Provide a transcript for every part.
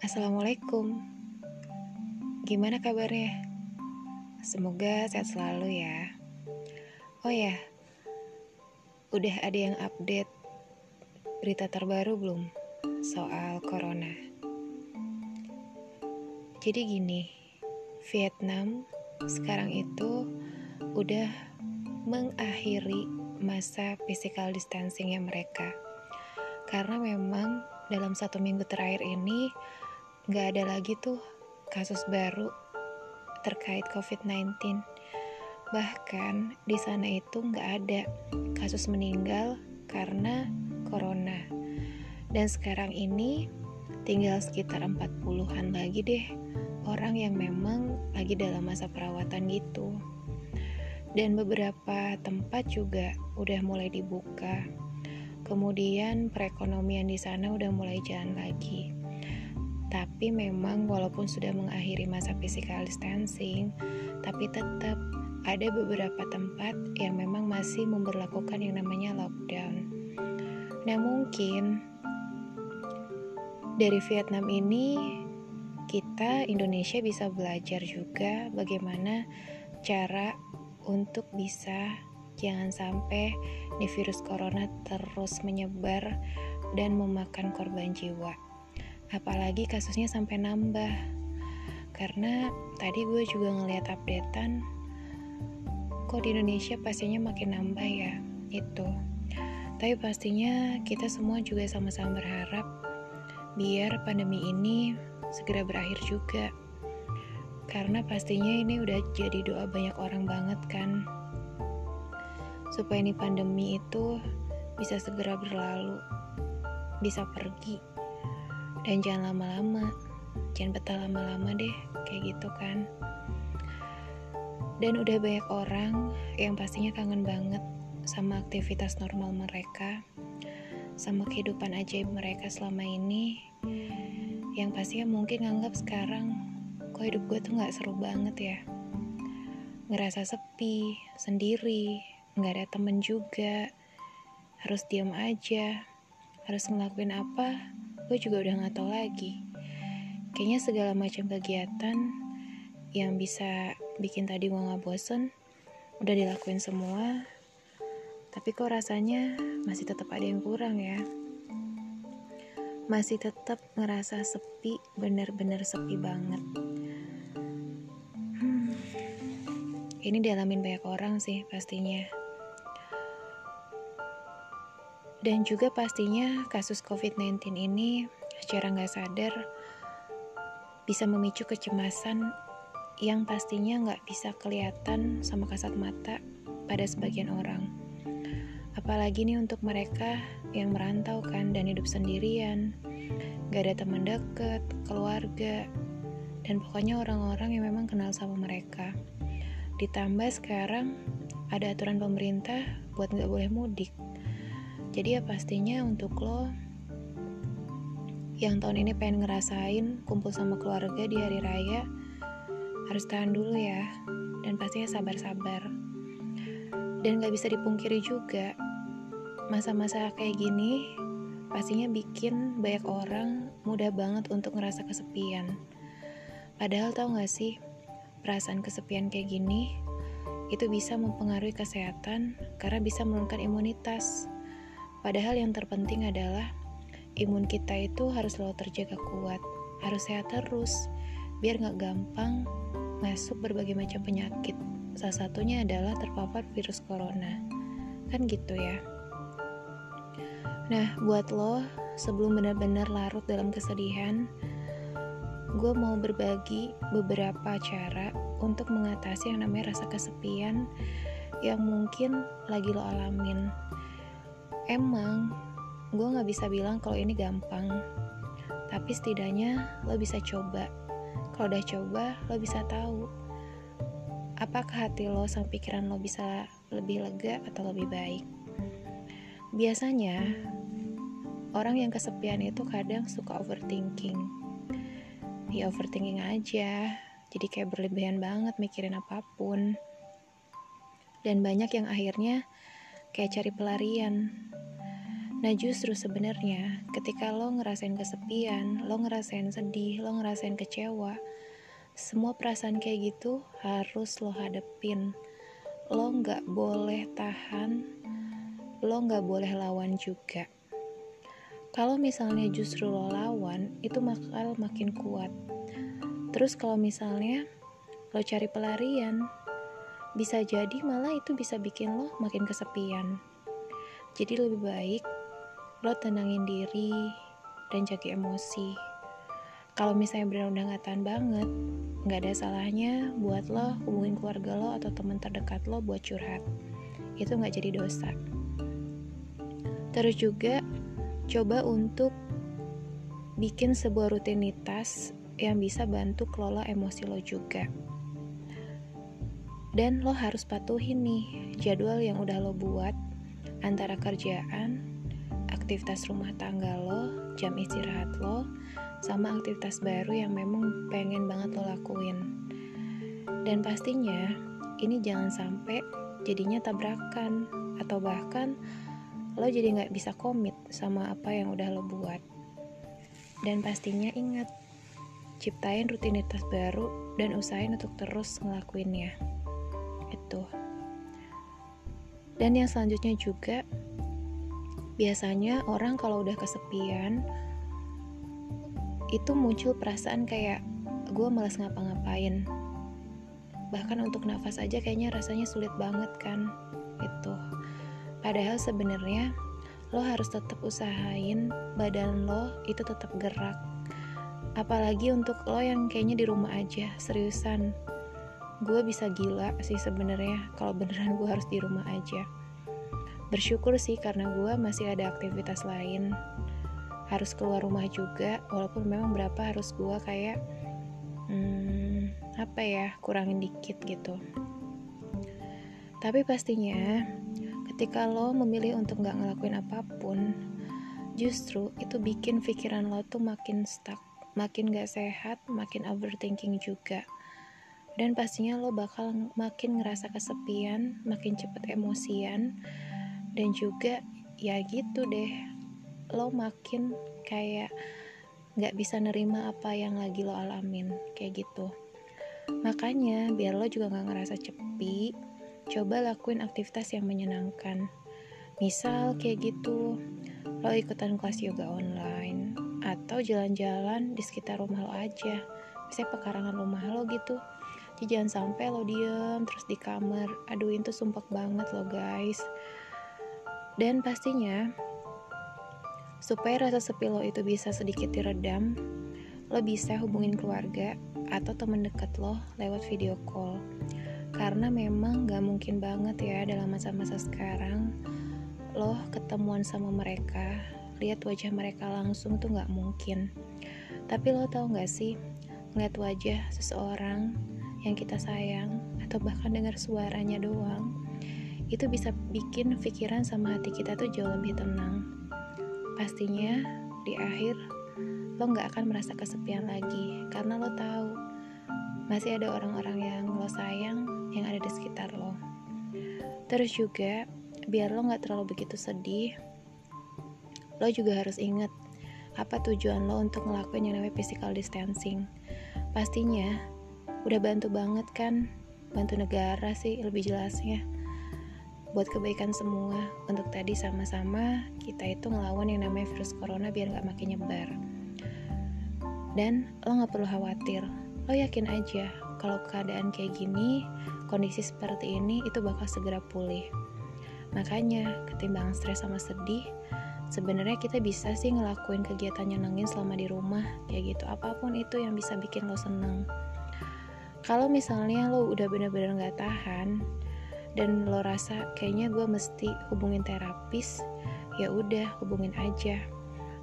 Assalamualaikum. Gimana kabarnya? Semoga sehat selalu ya. Oh ya, udah ada yang update berita terbaru belum soal corona? Jadi gini, Vietnam sekarang itu udah mengakhiri masa physical distancingnya mereka. Karena memang dalam satu minggu terakhir ini nggak ada lagi tuh kasus baru terkait COVID-19. Bahkan di sana itu nggak ada kasus meninggal karena corona. Dan sekarang ini tinggal sekitar 40-an lagi deh orang yang memang lagi dalam masa perawatan gitu. Dan beberapa tempat juga udah mulai dibuka. Kemudian perekonomian di sana udah mulai jalan lagi. Tapi memang walaupun sudah mengakhiri masa physical distancing, tapi tetap ada beberapa tempat yang memang masih memperlakukan yang namanya lockdown. Nah mungkin dari Vietnam ini kita Indonesia bisa belajar juga bagaimana cara untuk bisa jangan sampai di virus corona terus menyebar dan memakan korban jiwa apalagi kasusnya sampai nambah. Karena tadi gue juga ngeliat updatean kok di Indonesia pastinya makin nambah ya? Itu. Tapi pastinya kita semua juga sama-sama berharap biar pandemi ini segera berakhir juga. Karena pastinya ini udah jadi doa banyak orang banget kan. Supaya ini pandemi itu bisa segera berlalu bisa pergi dan jangan lama-lama. Jangan betah lama-lama deh kayak gitu kan. Dan udah banyak orang yang pastinya kangen banget sama aktivitas normal mereka sama kehidupan ajaib mereka selama ini yang pastinya mungkin nganggap sekarang kok hidup gue tuh gak seru banget ya? Ngerasa sepi, sendiri, gak ada temen juga harus diam aja harus ngelakuin apa gue juga udah gak tau lagi. Kayaknya segala macam kegiatan yang bisa bikin tadi gue gak bosen, udah dilakuin semua, tapi kok rasanya masih tetap ada yang kurang ya. Masih tetap ngerasa sepi, bener-bener sepi banget. Hmm, ini dialamin banyak orang sih pastinya. Dan juga pastinya kasus COVID-19 ini secara nggak sadar bisa memicu kecemasan yang pastinya nggak bisa kelihatan sama kasat mata pada sebagian orang. Apalagi nih untuk mereka yang merantau kan dan hidup sendirian, gak ada teman deket, keluarga, dan pokoknya orang-orang yang memang kenal sama mereka. Ditambah sekarang ada aturan pemerintah buat nggak boleh mudik. Jadi ya pastinya untuk lo yang tahun ini pengen ngerasain kumpul sama keluarga di hari raya harus tahan dulu ya. Dan pastinya sabar-sabar. Dan gak bisa dipungkiri juga masa-masa kayak gini pastinya bikin banyak orang mudah banget untuk ngerasa kesepian. Padahal tau gak sih perasaan kesepian kayak gini itu bisa mempengaruhi kesehatan karena bisa menurunkan imunitas Padahal yang terpenting adalah imun kita itu harus selalu terjaga kuat, harus sehat terus, biar nggak gampang masuk berbagai macam penyakit. Salah satunya adalah terpapar virus corona. Kan gitu ya. Nah, buat lo, sebelum benar-benar larut dalam kesedihan, gue mau berbagi beberapa cara untuk mengatasi yang namanya rasa kesepian yang mungkin lagi lo alamin Emang, gue gak bisa bilang kalau ini gampang. Tapi setidaknya lo bisa coba. Kalau udah coba, lo bisa tahu. Apakah hati lo sama pikiran lo bisa lebih lega atau lebih baik? Biasanya, orang yang kesepian itu kadang suka overthinking. Ya overthinking aja, jadi kayak berlebihan banget mikirin apa pun. Dan banyak yang akhirnya kayak cari pelarian Nah justru sebenarnya ketika lo ngerasain kesepian, lo ngerasain sedih, lo ngerasain kecewa, semua perasaan kayak gitu harus lo hadepin. Lo nggak boleh tahan, lo nggak boleh lawan juga. Kalau misalnya justru lo lawan, itu bakal makin kuat. Terus kalau misalnya lo cari pelarian, bisa jadi malah itu bisa bikin lo makin kesepian. Jadi lebih baik lo tenangin diri dan jaga emosi. Kalau misalnya benar udah gak tahan banget nggak ada salahnya buat lo hubungin keluarga lo atau teman terdekat lo buat curhat. Itu nggak jadi dosa. Terus juga coba untuk bikin sebuah rutinitas yang bisa bantu kelola emosi lo juga dan lo harus patuhin nih jadwal yang udah lo buat antara kerjaan aktivitas rumah tangga lo, jam istirahat lo, sama aktivitas baru yang memang pengen banget lo lakuin. Dan pastinya ini jangan sampai jadinya tabrakan atau bahkan lo jadi nggak bisa komit sama apa yang udah lo buat. Dan pastinya ingat, ciptain rutinitas baru dan usahain untuk terus ngelakuinnya. Itu. Dan yang selanjutnya juga, biasanya orang kalau udah kesepian itu muncul perasaan kayak gue malas ngapa-ngapain. Bahkan untuk nafas aja kayaknya rasanya sulit banget kan itu padahal sebenarnya lo harus tetap usahain badan lo itu tetap gerak. Apalagi untuk lo yang kayaknya di rumah aja seriusan gue bisa gila sih sebenarnya kalau beneran gue harus di rumah aja. Bersyukur sih karena gue masih ada aktivitas lain. Harus keluar rumah juga walaupun memang berapa harus gue kayak hmm, apa ya kurangin dikit gitu. Tapi pastinya ketika lo memilih untuk nggak ngelakuin apa pun justru itu bikin pikiran lo tuh makin stuck makin gak sehat makin overthinking juga dan pastinya lo bakal makin ngerasa kesepian makin cepet emosian dan juga ya gitu deh lo makin kayak nggak bisa nerima apa yang lagi lo alamin kayak gitu. Makanya biar lo juga nggak ngerasa cepi coba lakuin aktivitas yang menyenangkan. Misal kayak gitu lo ikutan kelas yoga online atau jalan-jalan di sekitar rumah lo aja. Misalnya pekarangan rumah lo gitu jadi jangan sampai lo diem terus di kamar aduh itu sumpah banget lo guys dan pastinya, supaya rasa sepi lo itu bisa sedikit diredam, lo bisa hubungin keluarga atau teman dekat lo lewat video call. Karena memang gak mungkin banget ya dalam masa-masa sekarang lo ketemuan sama mereka, lihat wajah mereka langsung tuh gak mungkin. Tapi lo tau gak sih, ngeliat wajah seseorang yang kita sayang atau bahkan dengar suaranya doang, itu bisa bikin pikiran sama hati kita tuh jauh lebih tenang. Pastinya di akhir lo nggak akan merasa kesepian lagi karena lo tahu masih ada orang-orang yang lo sayang yang ada di sekitar lo. Terus juga biar lo nggak terlalu begitu sedih, lo juga harus ingat apa tujuan lo untuk ngelakuin yang namanya physical distancing. Pastinya udah bantu banget kan, bantu negara sih lebih jelasnya. Buat kebaikan semua untuk tadi sama-sama kita itu ngelawan yang namanya virus corona biar nggak makin nyebar. Dan lo nggak perlu khawatir lo yakin aja kalau keadaan kayak gini kondisi seperti ini itu bakal segera pulih. Makanya ketimbang stres sama sedih sebenarnya kita bisa sih ngelakuin kegiatan nyenengin selama di rumah kayak gitu. Apa pun itu yang bisa bikin lo seneng kalau misalnya lo udah bener-bener gak tahan dan lo rasa kayaknya gue mesti hubungin terapis ya udah hubungin aja.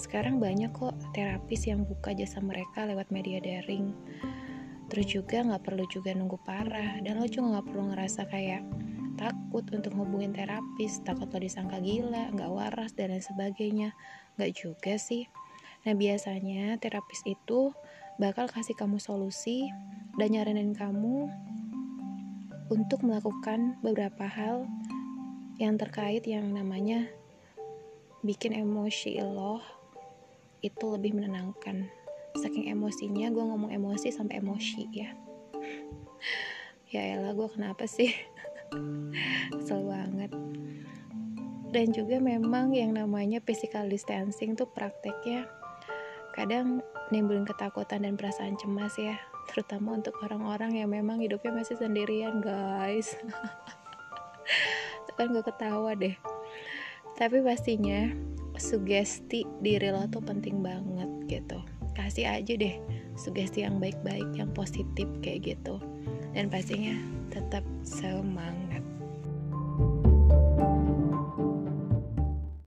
Sekarang banyak kok terapis yang buka jasa mereka lewat media daring. Terus juga nggak perlu juga nunggu parah dan lo juga nggak perlu ngerasa kayak takut untuk hubungin terapis takut lo disangka gila nggak waras dan lain sebagainya. Nggak juga sih. Nah biasanya terapis itu bakal kasih kamu solusi dan nyaranin kamu untuk melakukan beberapa hal yang terkait yang namanya bikin emosi lo itu lebih menenangkan. Saking emosinya gue ngomong emosi sampai emosi ya. Ya elah gue kenapa sih? Kesel banget. Dan juga memang yang namanya physical distancing tuh prakteknya kadang nimbulin ketakutan dan perasaan cemas ya terutama untuk orang-orang yang memang hidupnya masih sendirian guys. Kan gue ketawa deh. Tapi pastinya sugesti diri lo tuh penting banget gitu. Kasih aja deh sugesti yang baik-baik yang positif kayak gitu. Dan pastinya tetap semangat